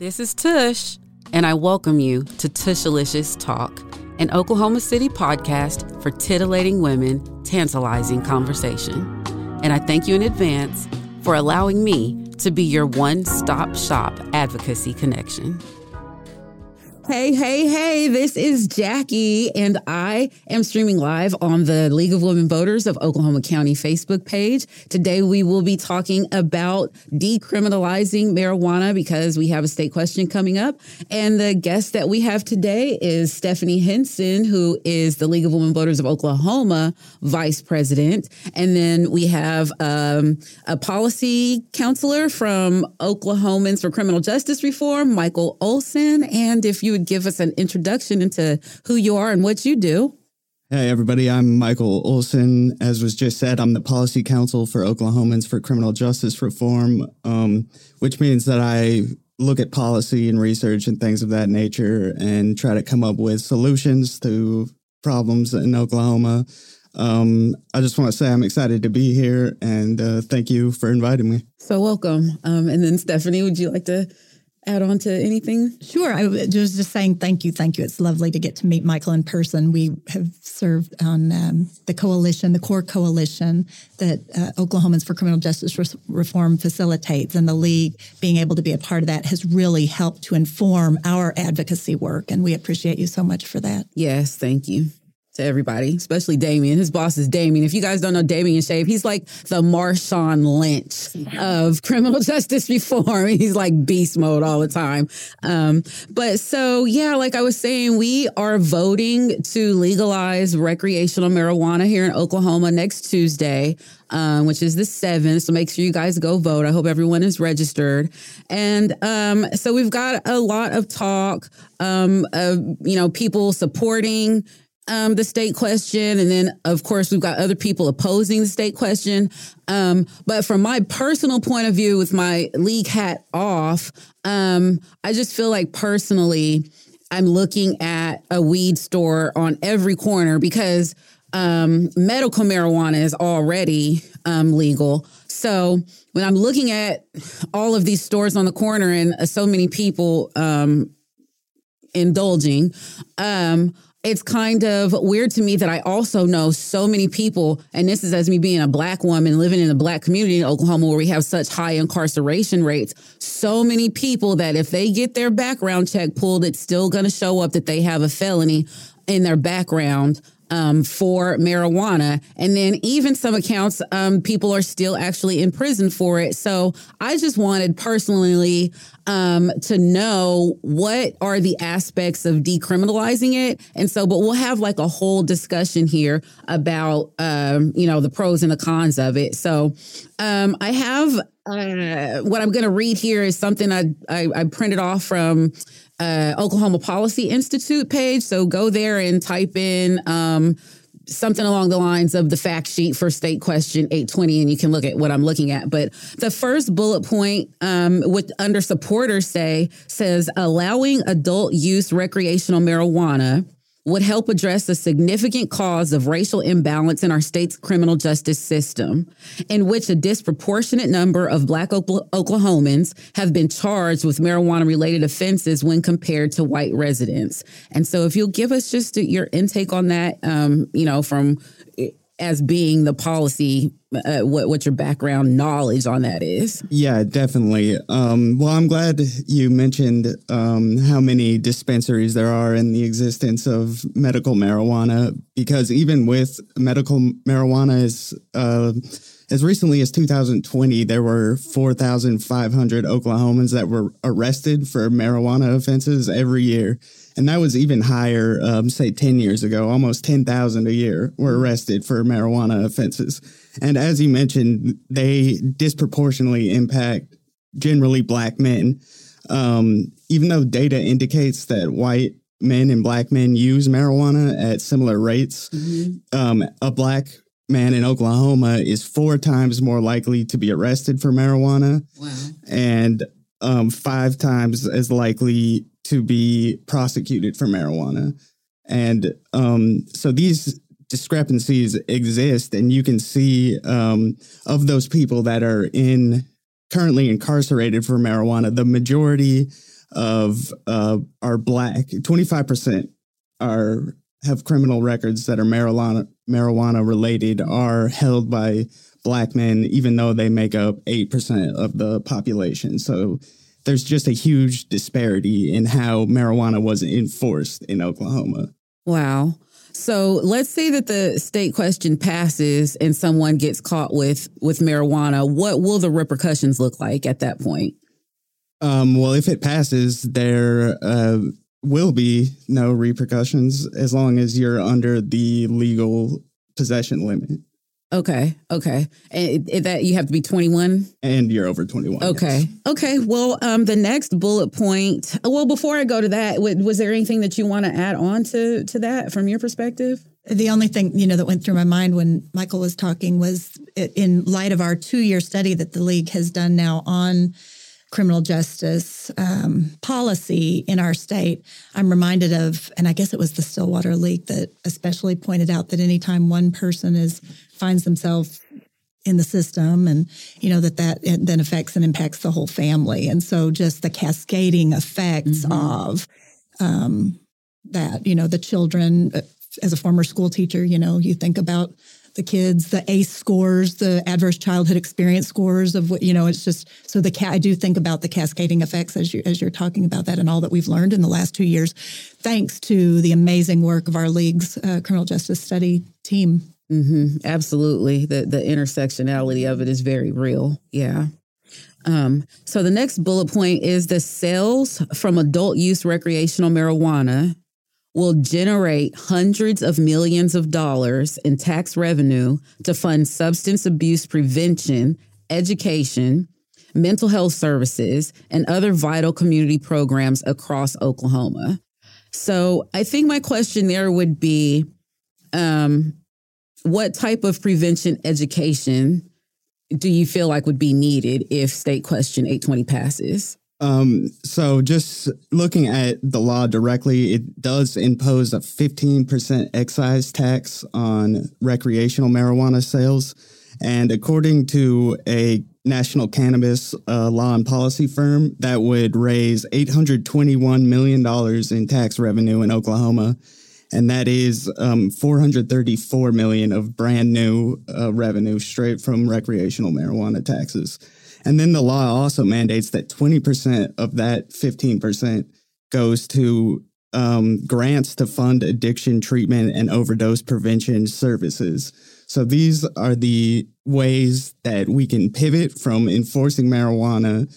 This is Tush, and I welcome you to Tushalicious Talk, an Oklahoma City podcast for titillating women, tantalizing conversation. And I thank you in advance for allowing me to be your one stop shop advocacy connection. Hey, hey, hey, this is Jakky, and I am streaming live on the League of Women Voters of Oklahoma County Facebook page. Today, we will be talking about decriminalizing marijuana because we have a state question coming up. And the guest that we have today is Stephanie Henson, who is the League of Women Voters of Oklahoma vice president. And then we have um, a policy counselor from Oklahomans for Criminal Justice Reform, Michael Olson. And if you would give us an introduction into who you are and what you do. Hey, everybody, I'm Michael Olson. As was just said, I'm the policy counsel for Oklahomans for Criminal Justice Reform, um, which means that I look at policy and research and things of that nature and try to come up with solutions to problems in Oklahoma. Um, I just want to say I'm excited to be here and uh, thank you for inviting me. So, welcome. Um, and then, Stephanie, would you like to add on to anything? Sure. I was just saying thank you. Thank you. It's lovely to get to meet Michael in person. We have served on um, the coalition, the core coalition that uh, Oklahomans for Criminal Justice Reform facilitates. And the League being able to be a part of that has really helped to inform our advocacy work. And we appreciate you so much for that. Yes. Thank you to everybody, especially Damien. His boss is Damien. If you guys don't know Damien Shade, he's like the Marshawn Lynch of criminal justice reform. He's like beast mode all the time. Um, but so, yeah, like I was saying, we are voting to legalize recreational marijuana here in Oklahoma next Tuesday. Um, which is the 7th. So make sure you guys go vote. I hope everyone is registered. And um, so we've got a lot of talk, um, of, you know, people supporting um, the state question. And then, of course, we've got other people opposing the state question. Um, but from my personal point of view, with my league hat off, um, I just feel like personally, I'm looking at a weed store on every corner because um, medical marijuana is already um, legal. So when I'm looking at all of these stores on the corner and uh, so many people um, indulging, um, it's kind of weird to me that I also know so many people, and this is as me being a black woman living in a black community in Oklahoma where we have such high incarceration rates. So many people that if they get their background check pulled, it's still going to show up that they have a felony in their background um, for marijuana. And then even some accounts, um, people are still actually in prison for it. So I just wanted personally um, to know what are the aspects of decriminalizing it. And so, but we'll have like a whole discussion here about, um, you know, the pros and the cons of it. So um, I have uh, what I'm going to read here is something I, I, I printed off from uh, Oklahoma Policy Institute page. So go there and type in um, something along the lines of the fact sheet for state question 820 and you can look at what i'm looking at but the first bullet point um, with under supporters say says allowing adult use recreational marijuana would help address a significant cause of racial imbalance in our state's criminal justice system, in which a disproportionate number of Black Oklahomans have been charged with marijuana related offenses when compared to white residents. And so, if you'll give us just your intake on that, um, you know, from as being the policy uh, what what your background knowledge on that is. Yeah definitely. Um, well i'm glad you mentioned um, how many dispensaries there are in the existence of medical marijuana because even with medical marijuana is uh, as recently as 2020 there were 4500 oklahomans that were arrested for marijuana offenses every year and that was even higher, um, say 10 years ago. Almost 10,000 a year were mm-hmm. arrested for marijuana offenses. And as you mentioned, they disproportionately impact generally black men. Um, even though data indicates that white men and black men use marijuana at similar rates, mm-hmm. um, a black man in Oklahoma is four times more likely to be arrested for marijuana. Wow. And um, five times as likely to be prosecuted for marijuana. And um, so these discrepancies exist, and you can see um, of those people that are in currently incarcerated for marijuana, the majority of uh, are black. Twenty five percent are have criminal records that are marijuana marijuana related are held by black men, even though they make up eight percent of the population. So there's just a huge disparity in how marijuana was enforced in Oklahoma. Wow. So let's say that the state question passes and someone gets caught with with marijuana. What will the repercussions look like at that point? Um, well, if it passes, there uh, will be no repercussions as long as you're under the legal possession limit. Okay. Okay. And it, that you have to be 21 and you're over 21. Okay. Yes. Okay. Well, um, the next bullet point. Well, before I go to that, was there anything that you want to add on to to that from your perspective? The only thing you know that went through my mind when Michael was talking was in light of our two year study that the league has done now on criminal justice um, policy in our state, I'm reminded of, and I guess it was the Stillwater League that especially pointed out that anytime one person is finds themselves in the system and you know that that then affects and impacts the whole family and so just the cascading effects mm-hmm. of um, that you know the children uh, as a former school teacher you know you think about the kids, the ACE scores, the adverse childhood experience scores of what, you know, it's just, so the, I do think about the cascading effects as you, as you're talking about that and all that we've learned in the last two years, thanks to the amazing work of our league's uh, criminal justice study team. Mm-hmm. Absolutely. The, the intersectionality of it is very real. Yeah. Um, so the next bullet point is the sales from adult use recreational marijuana will generate hundreds of millions of dollars in tax revenue to fund substance abuse prevention, education, mental health services, and other vital community programs across Oklahoma. So I think my question there would be um, what type of prevention education do you feel like would be needed if state question 820 passes? Um, so just looking at the law directly, it does impose a 15% excise tax on recreational marijuana sales. And according to a national cannabis uh, law and policy firm, that would raise $821 million in tax revenue in Oklahoma. And that is um, 434 million of brand new uh, revenue straight from recreational marijuana taxes. And then the law also mandates that 20% of that 15% goes to um, grants to fund addiction treatment and overdose prevention services. So these are the ways that we can pivot from enforcing marijuana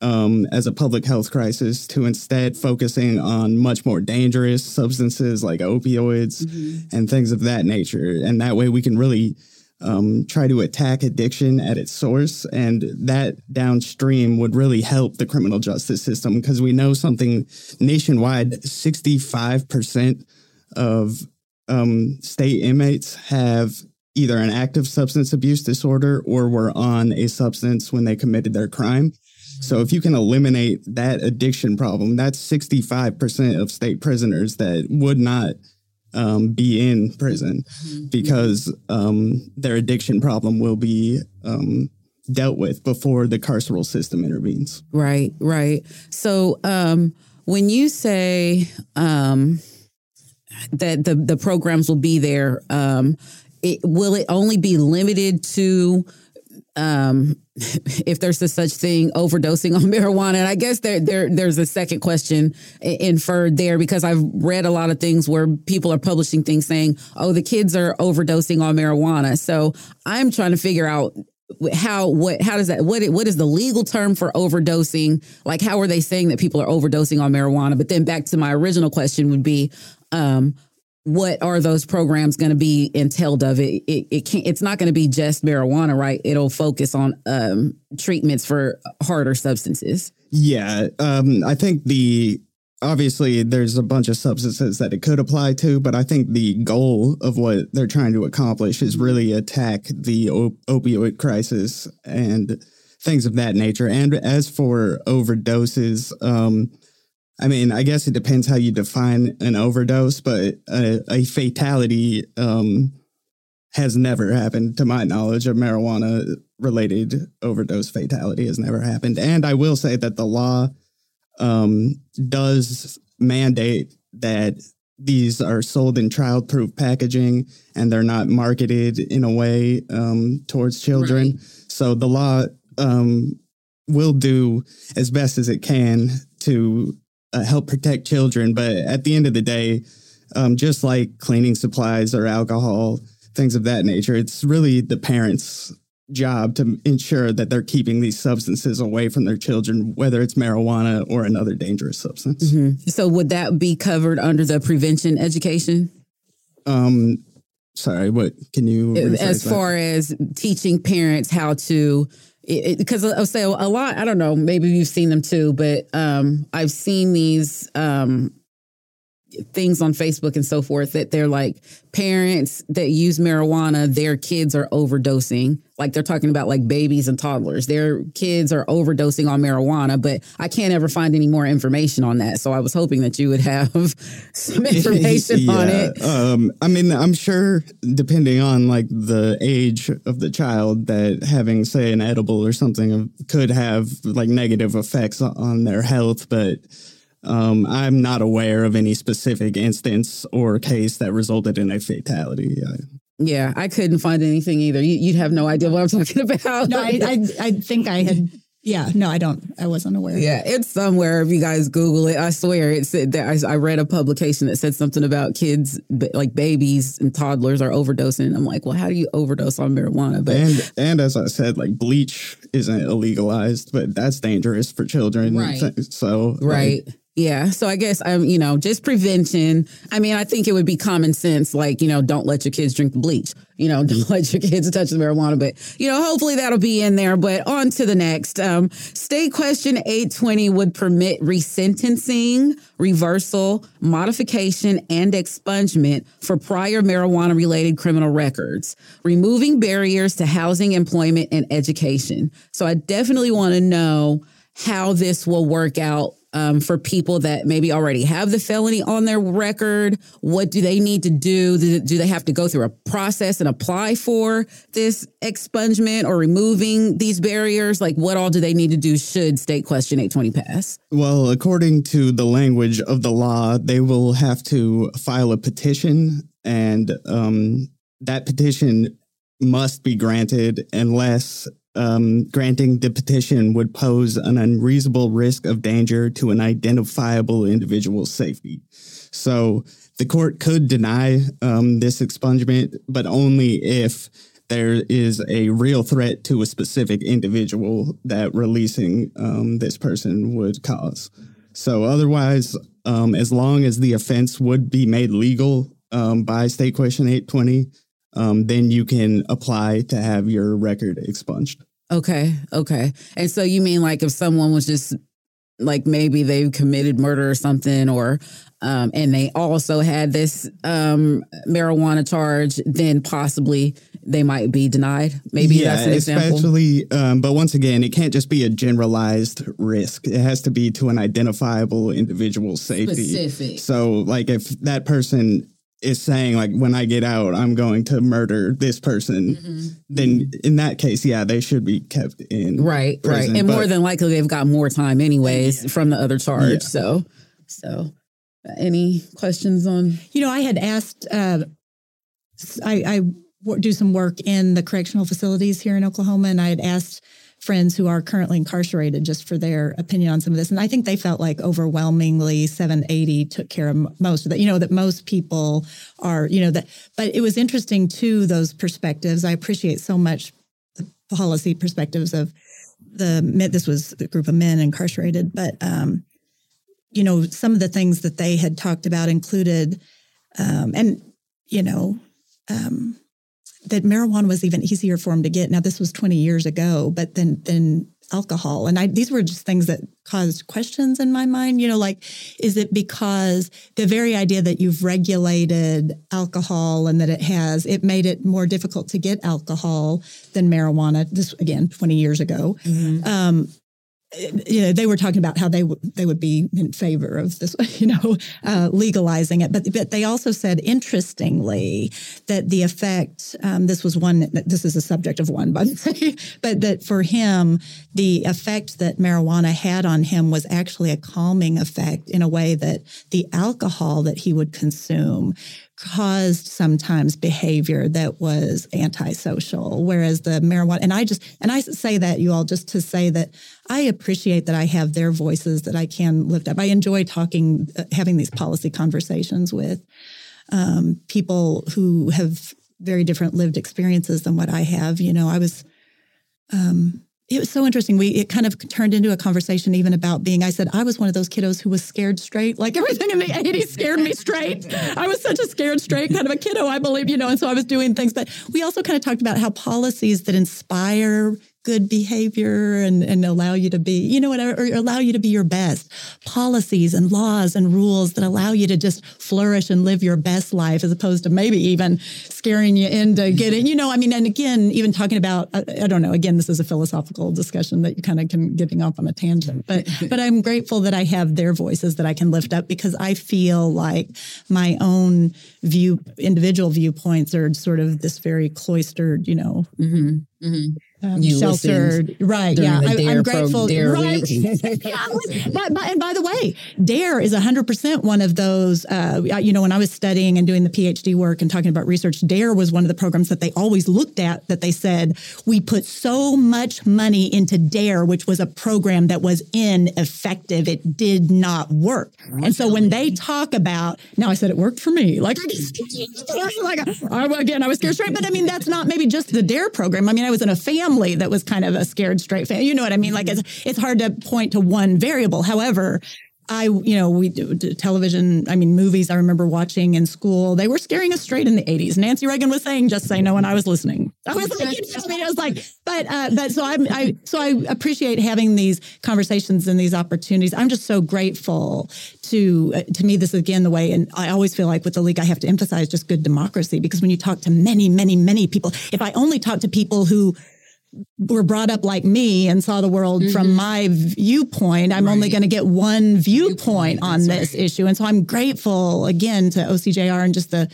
um, as a public health crisis to instead focusing on much more dangerous substances like opioids mm-hmm. and things of that nature. And that way we can really um, try to attack addiction at its source. And that downstream would really help the criminal justice system because we know something nationwide 65% of um, state inmates have either an active substance abuse disorder or were on a substance when they committed their crime. So if you can eliminate that addiction problem, that's 65% of state prisoners that would not um, be in prison mm-hmm. because um, their addiction problem will be um, dealt with before the carceral system intervenes. Right, right. So um, when you say um, that the the programs will be there, um, it, will it only be limited to um, if there's a such thing overdosing on marijuana. And I guess there, there there's a second question inferred there because I've read a lot of things where people are publishing things saying, "Oh, the kids are overdosing on marijuana." So I'm trying to figure out how what how does that what what is the legal term for overdosing? Like how are they saying that people are overdosing on marijuana? But then back to my original question would be um, what are those programs going to be entailed of? It it, it can't it's not going to be just marijuana right? It'll focus on um, treatments for harder substances. Yeah um, i think the obviously there's a bunch of substances that it could apply to but i think the goal of what they're trying to accomplish is really attack the op- opioid crisis and things of that nature. And as for overdoses um, I mean, I guess it depends how you define an overdose, but a, a fatality um, has never happened to my knowledge. A marijuana related overdose fatality has never happened. And I will say that the law um, does mandate that these are sold in child-proof packaging and they're not marketed in a way um, towards children. Right. So the law um, will do as best as it can to uh, help protect children. But at the end of the day, um, just like cleaning supplies or alcohol, things of that nature, it's really the parents' job to ensure that they're keeping these substances away from their children, whether it's marijuana or another dangerous substance. Mhm. So would that be covered under the prevention education? Um, sorry, what can you as that? far as teaching parents how to because I'll say a lot i don't know maybe you've seen them too but um i've seen these um things on facebook and so forth that they're like parents that use marijuana their kids are overdosing. Like they're talking about like babies and toddlers. Their kids are overdosing on marijuana but i can't ever find any more information on that. So i was hoping that you would have some information on it. Um, I mean, I'm sure depending on like the age of the child, that having say an edible or something could have like negative effects on their health, but. Um, I'm not aware of any specific instance or case that resulted in a fatality. I- Yeah, I couldn't find anything either. You, you'd have no idea what I'm talking about. No, I, I, I think I had. Yeah, no, I don't. I wasn't aware. yeah, it's somewhere. If you guys Google it, I swear it said that I, I read a publication that said something about kids, like babies and toddlers, are overdosing. I'm like, well, how do you overdose on marijuana? But and and as I said, like bleach isn't illegalized, but that's dangerous for children. Right. So like, Right. Yeah. So I guess I'm, you know, just prevention. I mean, I think it would be common sense, like, you know, don't let your kids drink the bleach. You know, don't let your kids touch the marijuana. But, you know, hopefully that'll be in there. But on to the next. Um, state question 820 would permit resentencing, reversal, modification, and expungement for prior marijuana related criminal records, removing barriers to housing, employment, and education. So I definitely want to know how this will work out um, for people that maybe already have the felony on their record. What do they need to do? Do, they have to go through a process and apply for this expungement or removing these barriers? Like, what all do they need to do should state question 820 pass? Well, according to the language of the law, they will have to file a petition, and um, that petition must be granted unless um, granting the petition would pose an unreasonable risk of danger to an identifiable individual's safety. So the court could deny um, this expungement, but only if there is a real threat to a specific individual that releasing um, this person would cause. So otherwise, um, as long as the offense would be made legal um, by State Question 820, um, then you can apply to have your record expunged. Okay. Okay. And so you mean like if someone was just like maybe they committed murder or something or um and they also had this um marijuana charge then possibly they might be denied maybe yeah, that's an example especially. Um, but once again, it can't just be a generalized risk. It has to be to an identifiable individual safety. specific So, like, if that person is saying, like, when I get out, I'm going to murder this person, Mhm. then in that case, yeah, they should be kept in. right prison, right and more than likely they've got more time anyways from the other charge Yeah. so so any questions on You know, I had asked. Uh, I, I do some work in the correctional facilities here in Oklahoma, and I had asked friends who are currently incarcerated just for their opinion on some of this, and I think they felt like overwhelmingly 780 took care of most of that. You know, that most people are. You know that, but it was interesting too. Those perspectives, I appreciate so much the policy perspectives of the. This was a group of men incarcerated, but um, you know, some of the things that they had talked about included, um, and you know, um, that marijuana was even easier for him to get. Now, this was 20 years ago, but then then alcohol, and I these were just things that caused questions in my mind. You know, like is it because the very idea that you've regulated alcohol and that it has it made it more difficult to get alcohol than marijuana? This again, 20 years ago. Um, you know, they were talking about how they w- they would be in favor of this, you know, uh, legalizing it. But but they also said, interestingly, that the effect. Um, this was one. This is a subject of one, the. But that for him, the effect that marijuana had on him was actually a calming effect in a way that the alcohol that he would consume caused sometimes behavior that was antisocial whereas the marijuana and i just and i say that you all just to say that i appreciate that i have their voices that i can lift up i enjoy talking uh, having these policy conversations with um, people who have very different lived experiences than what i have you know i was um, it was so interesting. We it kind of turned into a conversation even about being. I said I was one of those kiddos who was scared straight. Like everything in the '80s scared me straight. I was such a scared straight kind of a kiddo, I believe, you know. And so I was doing things. But we also kind of talked about how policies that inspire good behavior and, and allow you to be, you know, whatever, or allow you to be your best. Policies and laws and rules that allow you to just flourish and live your best life as opposed to maybe even scaring you into getting, you know, I mean, and again, even talking about, I, I don't know, again, this is a philosophical discussion that you kind of can getting off on a tangent, but, but I'm grateful that I have their voices that I can lift up because I feel like my own view, individual viewpoints are sort of this very cloistered, you know, Mm-hmm. Mm-hmm. Um, sheltered. Right. Yeah. I, I'm grateful. Right. Yeah, but, but, and by the way, DARE is 100% one of those, uh, you know, when I was studying and doing the PhD work and talking about research, DARE was one of the programs that they always looked at that they said, we put so much money into DARE, which was a program that was ineffective. It did not work. And so when they talk about, now I said it worked for me. Like, like I, again, I was scared straight, but I mean, that's not maybe just the DARE program. I mean, I was in a family that was kind of a scared straight family. You know what I mean? Like, it's, it's hard to point to one variable. However, I, you know, we do, do television, I mean, movies I remember watching in school. They were scaring us straight in the 80s. Nancy Reagan was saying, just say no, and I was listening. I was like, I mean, I was like, but, uh, but so I'm, I, so I appreciate having these conversations and these opportunities. I'm just so grateful to, uh, to me, this is again the way, and I always feel like with the league, I have to emphasize just good democracy because when you talk to many, many, many people, if I only talk to people who, were brought up like me and saw the world mm-hmm. from my viewpoint, I'm right. only going to get one viewpoint, viewpoint on this right. issue. And so I'm grateful again to OCJR and just the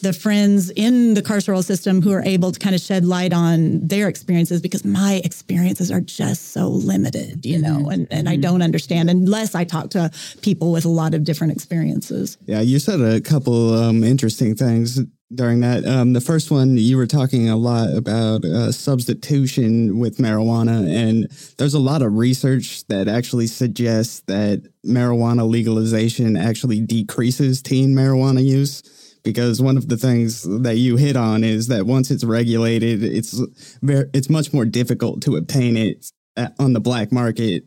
the friends in the carceral system who are able to kind of shed light on their experiences because my experiences are just so limited, you know, mm-hmm. and, and mm-hmm. I don't understand unless I talk to people with a lot of different experiences. Yeah, you said a couple um, interesting things during that. Um, the first one, you were talking a lot about uh, substitution with marijuana, and there's a lot of research that actually suggests that marijuana legalization actually decreases teen marijuana use. Because one of the things that you hit on is that once it's regulated, it's very, it's much more difficult to obtain it uh, on the black market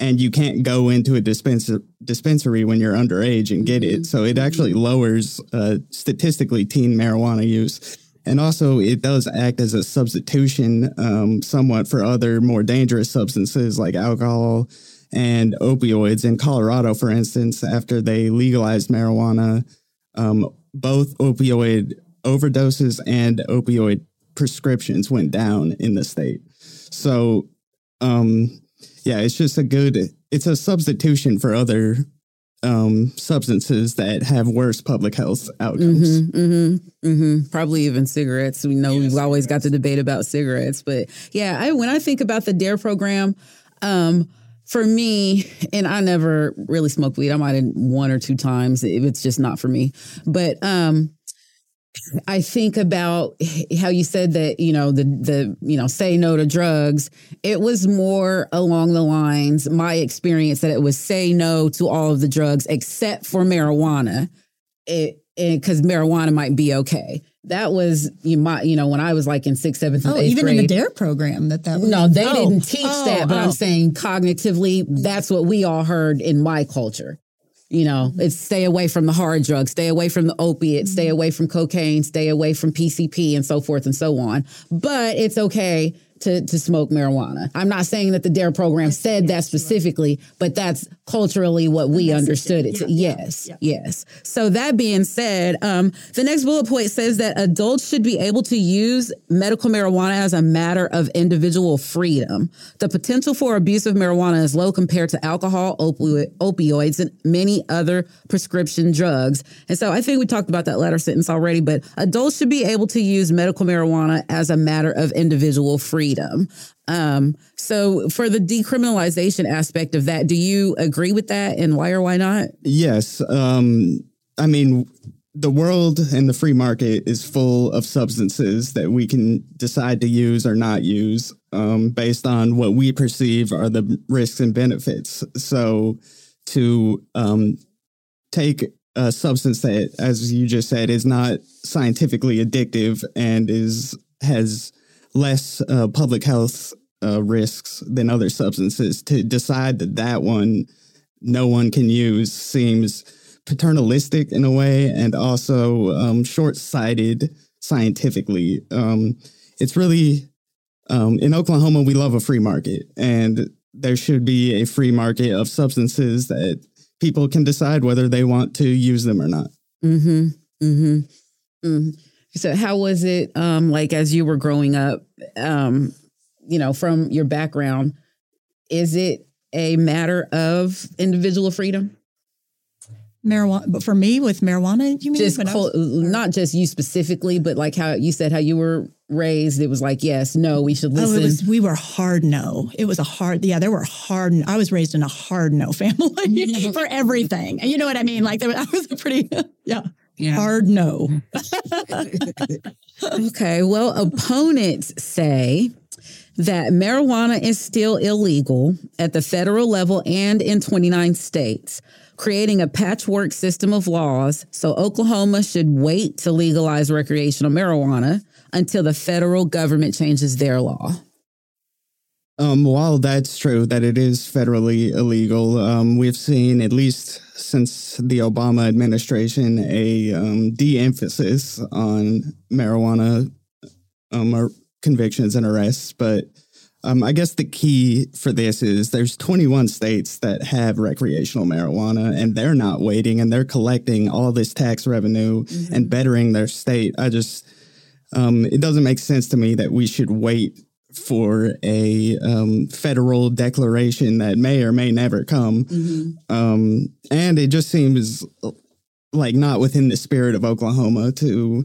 and you can't go into a dispenser, dispensary when you're underage and get it. So it actually lowers uh, statistically teen marijuana use. And also, it does act as a substitution um, somewhat for other more dangerous substances like alcohol and opioids. In Colorado, for instance, after they legalized marijuana, um, both opioid overdoses and opioid prescriptions went down in the state. So, um, yeah, it's just a good. It's a substitution for other um, substances that have worse public health outcomes. Mm-hmm, mm-hmm, mm-hmm. Probably even cigarettes. We know yes, we've always got the debate about cigarettes, but yeah, I, when I think about the Dare program, um, for me, and I never really smoked weed. I might have one or two times. If it's just not for me. But um, I think about how you said that, you know, the the you know, say no to drugs. It was more along the lines my experience that it was say no to all of the drugs except for marijuana. It because marijuana might be okay. That was you might you know when I was like in sixth, seventh, and oh, even grade. in the Dare program that that was, no, they oh, didn't teach oh, that, but oh. I'm saying cognitively, that's what we all heard in my culture. You know, mm-hmm. it's stay away from the hard drugs, stay away from the opiates, stay mm-hmm. away from cocaine, stay away from PCP, and so forth and so on. But it's okay to, to smoke marijuana. I'm not saying that the DARE program said that specifically, but that's culturally what we understood it. to. yes, yes. So that being said, um, the next bullet point says that adults should be able to use medical marijuana as a matter of individual freedom. The potential for abuse of marijuana is low compared to alcohol, opioid, opioids, and many other prescription drugs. And so I think we talked about that latter sentence already, but adults should be able to use medical marijuana as a matter of individual freedom. Um, so for the decriminalization aspect of that, do you agree with that and why or why not? Yes. Um, I mean, the world and the free market is full of substances that we can decide to use or not use um, based on what we perceive are the risks and benefits. So to um, take a substance that, as you just said, is not scientifically addictive and is has less uh, public health uh, risks than other substances, to decide that that one no one can use seems paternalistic in a way and also um, short sighted scientifically. Um, it's really, um, in Oklahoma, we love a free market, and there should be a free market of substances that people can decide whether they want to use them or not. Mm-hmm. Mm-hmm. mm So how was it um like as you were growing up, um, you know, from your background, is it a matter of individual freedom? marijuana but for me with marijuana you mean just was, not just you specifically but like how you said how you were raised it was like yes no we should listen. oh, was, we were hard no. It was a hard yeah there were hard i was raised in a hard no family for everything. And you know what i mean? Like was, i was a pretty yeah yeah. Hard no. okay. Well, opponents say that marijuana is still illegal at the federal level and in 29 states creating a patchwork system of laws. So Oklahoma should wait to legalize recreational marijuana until the federal government changes their law. Um, while that's true that it is federally illegal, um, we've seen at least since the Obama administration a um, de-emphasis on marijuana um, convictions and arrests. But um, I guess the key for this is there's 21 states that have recreational marijuana, and they're not waiting, and they're collecting all this tax revenue mm-hmm. and bettering their state. I just, um, it doesn't make sense to me that we should wait for a um, federal declaration that may or may never come. Mm-hmm. Um, and it just seems like not within the spirit of Oklahoma to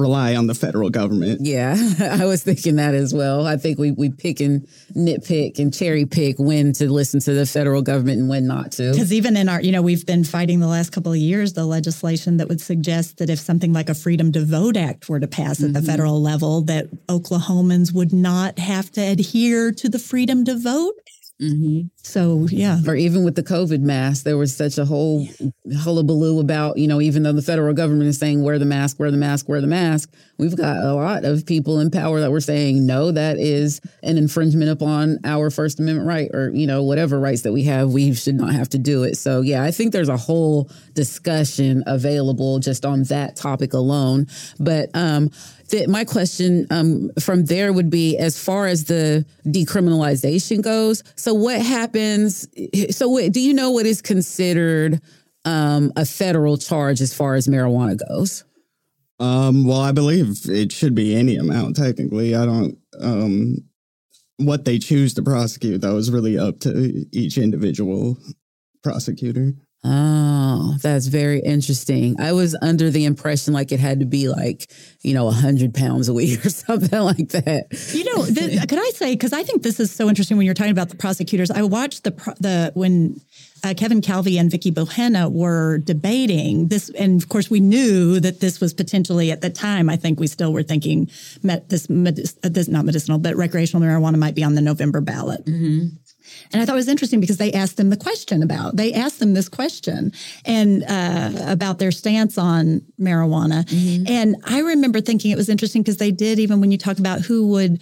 rely on the federal government. Yeah, I was thinking that as well. I think we we pick and nitpick and cherry pick when to listen to the federal government and when not to. Because even in our, you know, we've been fighting the last couple of years the legislation that would suggest that if something like a Freedom to Vote Act were to pass mm-hmm. at the mm-hmm. federal level, that Oklahomans would not have to adhere to the Freedom to Vote Mm-hmm. So yeah, or even with the COVID mask, there was such a whole hullabaloo about you know even though the federal government is saying wear the mask, wear the mask, wear the mask, we've got a lot of people in power that were saying no, that is an infringement upon our First Amendment right, or you know whatever rights that we have, we should not have to do it. So yeah, I think there's a whole discussion available just on that topic alone. But um, my question um, from there would be as far as the decriminalization goes. So, what happens? So, what, do you know what is considered um, a federal charge as far as marijuana goes? Um, well, I believe it should be any amount. Technically, I don't. Um, what they choose to prosecute, though, is really up to each individual prosecutor. Oh, that's very interesting. I was under the impression like it had to be like, you know, 100 pounds a week or something like that. You know, the, could I say, because I think this is so interesting when you're talking about the prosecutors. I watched the, the when uh, Kevin Calvey and Vicki Behenna were debating this. And of course, we knew that this was potentially at the time, I think we still were thinking met, this, medic, uh, this, not medicinal, but recreational marijuana might be on the November ballot. Mm-hmm. And I thought it was interesting because they asked them the question about, they asked them this question and uh, about their stance on marijuana. Mm-hmm. And I remember thinking it was interesting because they did, even when you talk about who would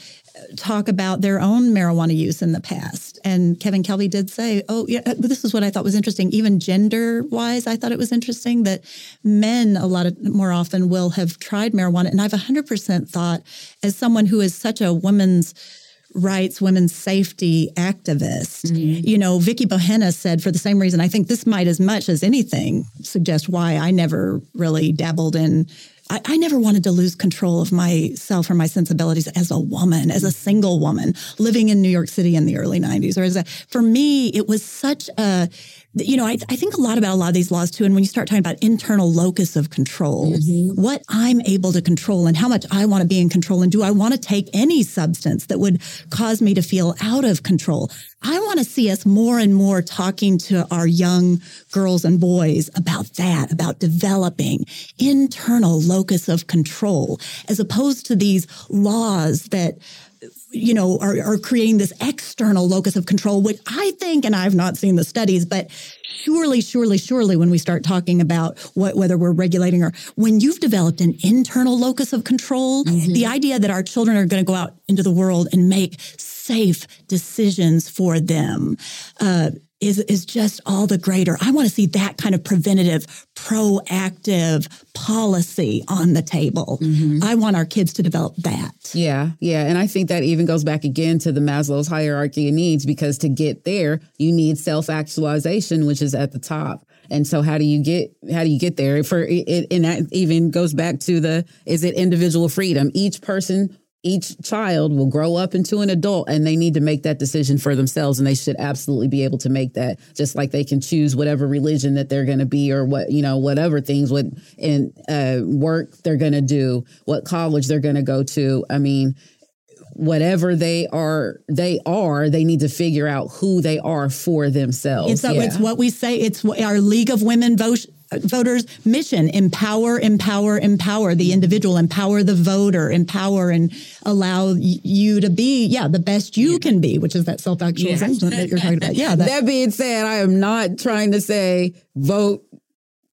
talk about their own marijuana use in the past. And Kevin Calvey did say, oh, yeah, uh, this is what I thought was interesting. Even gender wise, I thought it was interesting that men a lot of more often will have tried marijuana. And I've 100% thought, as someone who is such a woman's rights, women's safety activist. Mm-hmm. You know, Vicki Behenna said for the same reason, I think this might as much as anything suggest why I never really dabbled in I, I, never wanted to lose control of myself or my sensibilities as a woman, as a single woman living in New York City in the early 90s. Or as a, for me, it was such a, you know, I, I, think a lot about a lot of these laws too. And when you start talking about internal locus of control, mm-hmm. what I'm able to control and how much I want to be in control, and do I want to take any substance that would cause me to feel out of control? I want to see us more and more talking to our young girls and boys about that, about developing internal locus of control, as opposed to these laws that you know, are, are creating this external locus of control, which I think, and I've not seen the studies, but surely, surely, surely when we start talking about what, whether we're regulating or when you've developed an internal locus of control, mm-hmm. the idea that our children are going to go out into the world and make safe decisions for them, uh, is is just all the greater. I want to see that kind of preventative, proactive policy on the table. Mm-hmm. I want our kids to develop that. Yeah, yeah, and I think that even goes back again to the Maslow's hierarchy of needs because to get there, you need self-actualization, which is at the top. And so how do you get how do you get there? For it and that even goes back to the is it individual freedom? Each person each child will grow up into an adult and they need to make that decision for themselves and they should absolutely be able to make that just like they can choose whatever religion that they're going to be or what you know whatever things what in uh, work they're going to do what college they're going to go to i mean whatever they are they are they need to figure out who they are for themselves it's, yeah. it's what we say it's our league of women vote voters mission empower empower empower the individual empower the voter empower and allow you to be yeah the best you can be which is that self-actualization yeah. that you're talking about yeah that, that being said i am not trying to say vote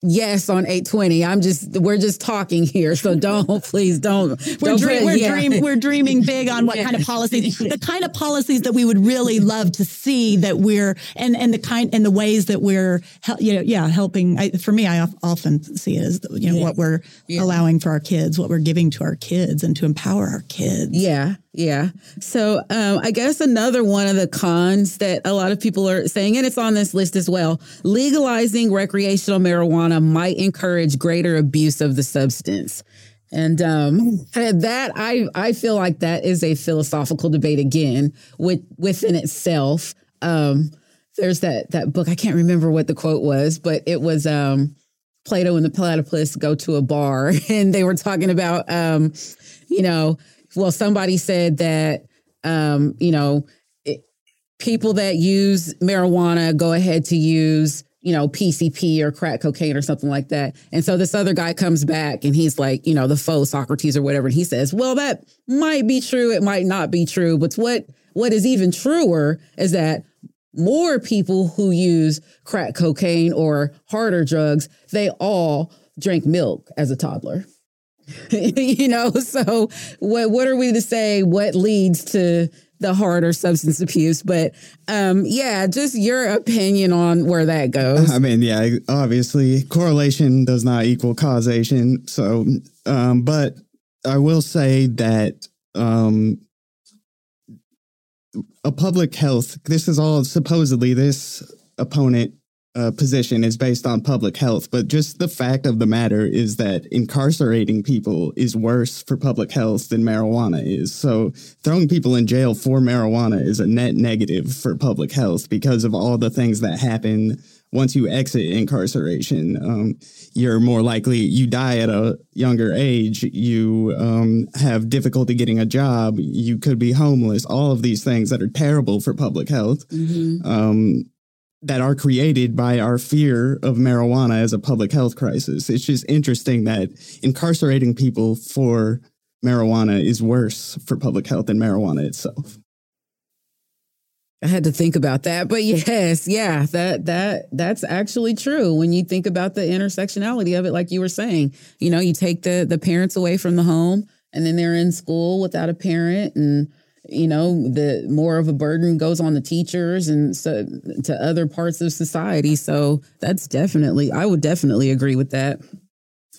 yes on 820 i'm just we're just talking here so don't please don't we're, don't dream, we're, yeah. dream, we're dreaming big on what yeah. kind of policies the kind of policies that we would really love to see that we're and and the kind and the ways that we're you know yeah helping I, for me i often see it as you know yeah. what we're allowing for our kids what we're giving to our kids and to empower our kids yeah yeah. So um, I guess another one of the cons that a lot of people are saying, and it's on this list as well, legalizing recreational marijuana might encourage greater abuse of the substance. And um, that I I feel like that is a philosophical debate again with within itself. Um, there's that that book I can't remember what the quote was, but it was um, Plato and the Platypus go to a bar and they were talking about um, you know well, somebody said that, um, you know, it, people that use marijuana go ahead to use, you know, PCP or crack cocaine or something like that. And so this other guy comes back and he's like, you know, the faux Socrates or whatever. And he says, well, that might be true. It might not be true. But what, what is even truer is that more people who use crack cocaine or harder drugs, they all drink milk as a toddler. you know, so what what are we to say what leads to the harder substance abuse? But um yeah, just your opinion on where that goes. I mean, yeah, obviously correlation does not equal causation. So um but I will say that um a public health this is all supposedly this opponent uh, position is based on public health, but just the fact of the matter is that incarcerating people is worse for public health than marijuana is. So throwing people in jail for marijuana is a net negative for public health because of all the things that happen once you exit incarceration. Um, you're more likely you die at a younger age. You um, have difficulty getting a job. You could be homeless. All of these things that are terrible for public health. Mm-hmm. Um, that are created by our fear of marijuana as a public health crisis. It's just interesting that incarcerating people for marijuana is worse for public health than marijuana itself. I had to think about that, but yes, yeah, that that that's actually true when you think about the intersectionality of it like you were saying. You know, you take the the parents away from the home and then they're in school without a parent and you know the more of a burden goes on the teachers and so to other parts of society so that's definitely i would definitely agree with that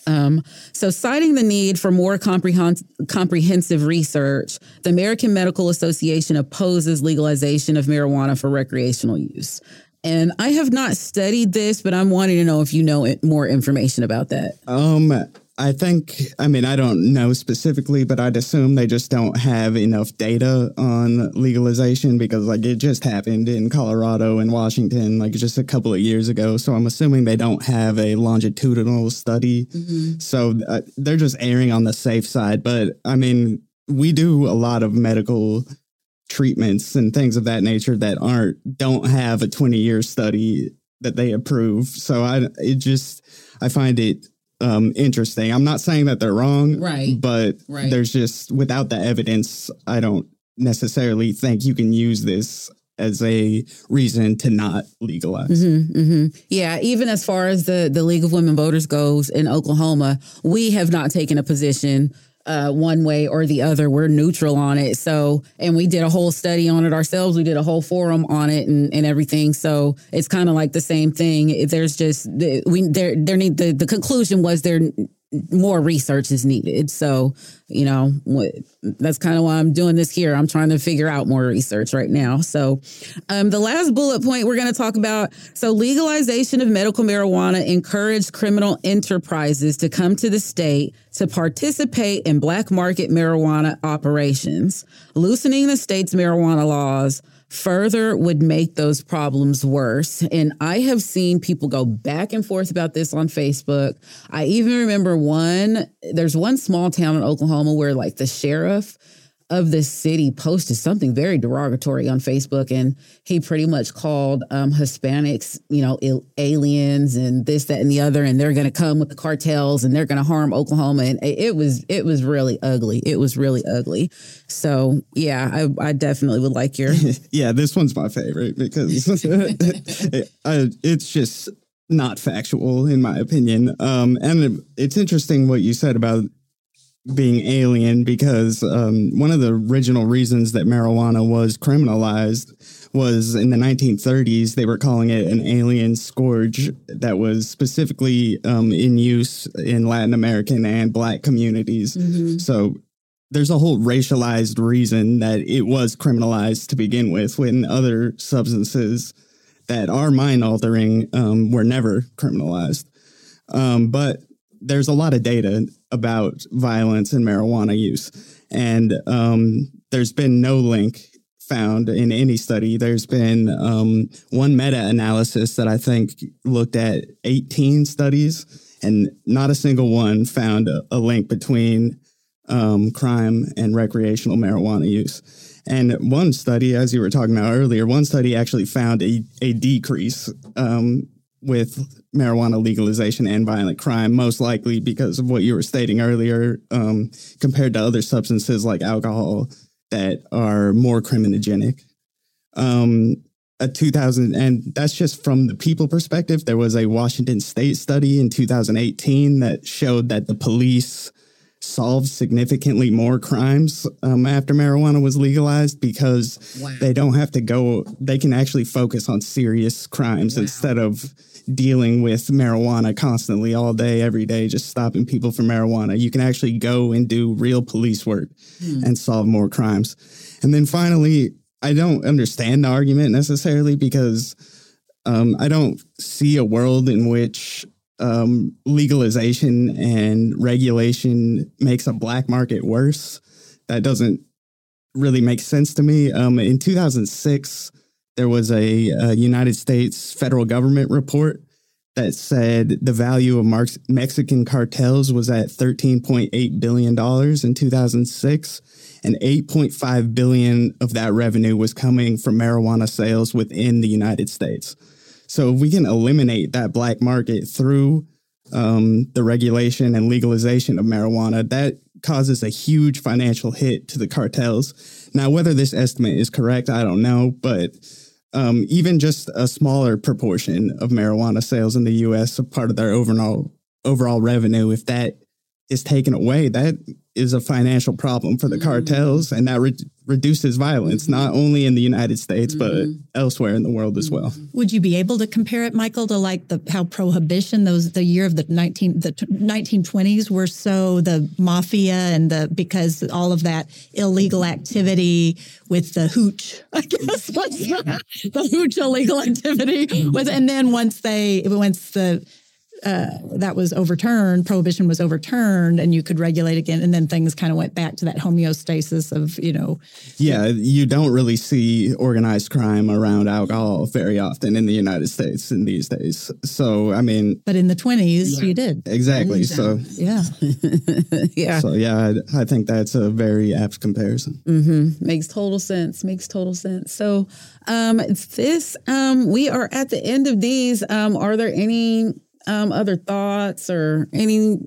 Um, so, citing the need for more comprehens- comprehensive research, the American Medical Association opposes legalization of marijuana for recreational use. And I have not studied this, but I'm wanting to know if you know more information about that. Um, I think, I mean, I don't know specifically, but I'd assume they just don't have enough data on legalization because, like, it just happened in Colorado and Washington, like, just a couple of years ago. So I'm assuming they don't have a longitudinal study. Mm-hmm. So uh, they're just erring on the safe side. But I mean, we do a lot of medical treatments and things of that nature that aren't, don't have a 20 year study that they approve. So I, it just, I find it um, interesting. I'm not saying that they're wrong, right? But right. there's just without the evidence, I don't necessarily think you can use this as a reason to not legalize. Mm-hmm, mm-hmm. Yeah, even as far as the the League of Women Voters goes in Oklahoma, we have not taken a position uh, one way or the other. We're neutral on it. So, and we did a whole study on it ourselves. We did a whole forum on it and, and everything. So it's kind of like the same thing. There's just we there there need the the conclusion was there more research is needed. So, you know, that's kind of why I'm doing this here. I'm trying to figure out more research right now. So, um, the last bullet point we're going to talk about so, legalization of medical marijuana encouraged criminal enterprises to come to the state to participate in black market marijuana operations, loosening the state's marijuana laws further would make those problems worse. And I have seen people go back and forth about this on Facebook. I even remember one, there's one small town in Oklahoma where like the sheriff of the city posted something very derogatory on Facebook, and he pretty much called um, Hispanics, you know, il- aliens and this, that, and the other, and they're going to come with the cartels and they're going to harm Oklahoma, and it, was it was really ugly. It was really ugly. So yeah, I, I definitely would like your yeah. This one's my favorite because it, it's just not factual in my opinion. Um, and it's interesting what you said about being alien because um, one of the original reasons that marijuana was criminalized was in the 1930s they were calling it an alien scourge that was specifically um, in use in latin american and black communities mm-hmm. so there's a whole racialized reason that it was criminalized to begin with when other substances that are mind altering um, were never criminalized um, but there's a lot of data about violence and marijuana use. And um, there's been no link found in any study. There's been um, one meta analysis that I think looked at 18 studies, and not a single one found a, a link between um, crime and recreational marijuana use. And one study, as you were talking about earlier, one study actually found a, a decrease um, with marijuana legalization and violent crime, most likely because of what you were stating earlier, um, compared to other substances like alcohol that are more criminogenic. Um, a 2000, and that's just from the people perspective. There was a Washington state study in 2018 that showed that the police solved significantly more crimes um, after marijuana was legalized because wow. they don't have to go, they can actually focus on serious crimes wow. instead of dealing with marijuana constantly all day, every day, just stopping people from marijuana. You can actually go and do real police work hmm. and solve more crimes. And then finally, I don't understand the argument necessarily because um, I don't see a world in which um, legalization and regulation makes a black market worse. That doesn't really make sense to me. Um, in 2006, there was a, a, United States federal government report that said the value of Marx, Mexican cartels was at $13.8 billion in 2006 and 8.5 billion of that revenue was coming from marijuana sales within the United States. So if we can eliminate that black market through um, the regulation and legalization of marijuana, that causes a huge financial hit to the cartels. Now, whether this estimate is correct, I don't know, but um, even just a smaller proportion of marijuana sales in the U.S. a part of their overall overall revenue, if that is taken away, that is a financial problem for the mm-hmm. cartels, and that re- reduces violence mm-hmm. not only in the United States but mm-hmm. elsewhere in the world as well. Would you be able to compare it, Michael, to like the how prohibition those the year of the nineteen the nineteen twenties were so the mafia and the because all of that illegal activity with the hooch, I guess the, the hooch illegal activity was, and then once they once the uh, that was overturned, prohibition was overturned, and you could regulate again, and then things kind of went back to that homeostasis of you know. Yeah, you don't really see organized crime around alcohol very often in the United States in these days. So I mean, but in the twenties, yeah. you did exactly. So yeah, yeah. So yeah, I, I, think that's a very apt comparison. Mm-hmm. Makes total sense. Makes total sense. So um, this um, we are at the end of these. Um, are there any um, other thoughts or any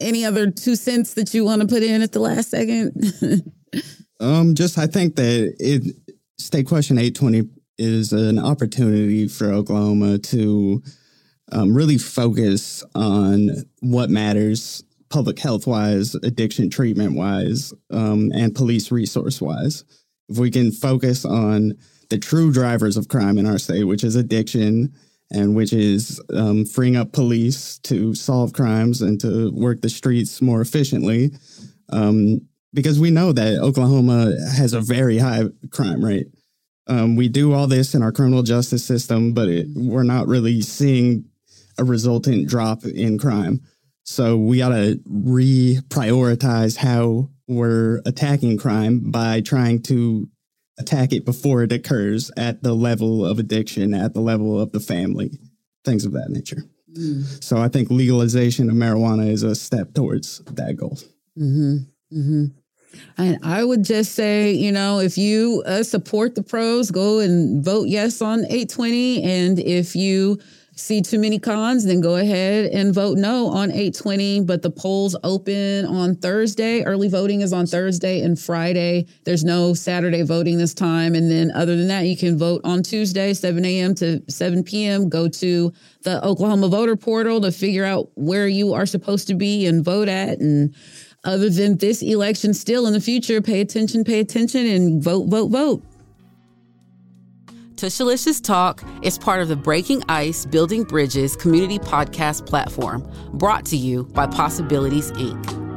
any other two cents that you want to put in at the last second? um, just I think that it state question eight twenty is an opportunity for Oklahoma to um, really focus on what matters public health wise, addiction treatment wise, um, and police resource wise. If we can focus on the true drivers of crime in our state, which is addiction and which is um, freeing up police to solve crimes and to work the streets more efficiently. Um, because we know that Oklahoma has a very high crime rate. Um, we do all this in our criminal justice system, but it, we're not really seeing a resultant drop in crime. So we got to reprioritize how we're attacking crime by trying to attack it before it occurs at the level of addiction, at the level of the family, things of that nature. Mm. So I think legalization of marijuana is a step towards that goal. Mm-hmm. Mm-hmm. And I would just say, you know, if you uh, support the pros, go and vote yes on 820. And if you see too many cons, then go ahead and vote no on 820. But the polls open on Thursday. Early voting is on Thursday and Friday. There's no Saturday voting this time. And then other than that, you can vote on Tuesday, 7 a.m. to 7 p.m. Go to the Oklahoma voter portal to figure out where you are supposed to be and vote at. And other than this election, still in the future, pay attention, pay attention, and vote, vote, vote. Tushalicious Talk is part of the Breaking Ice Building Bridges community podcast platform, brought to you by Possibilities Inc.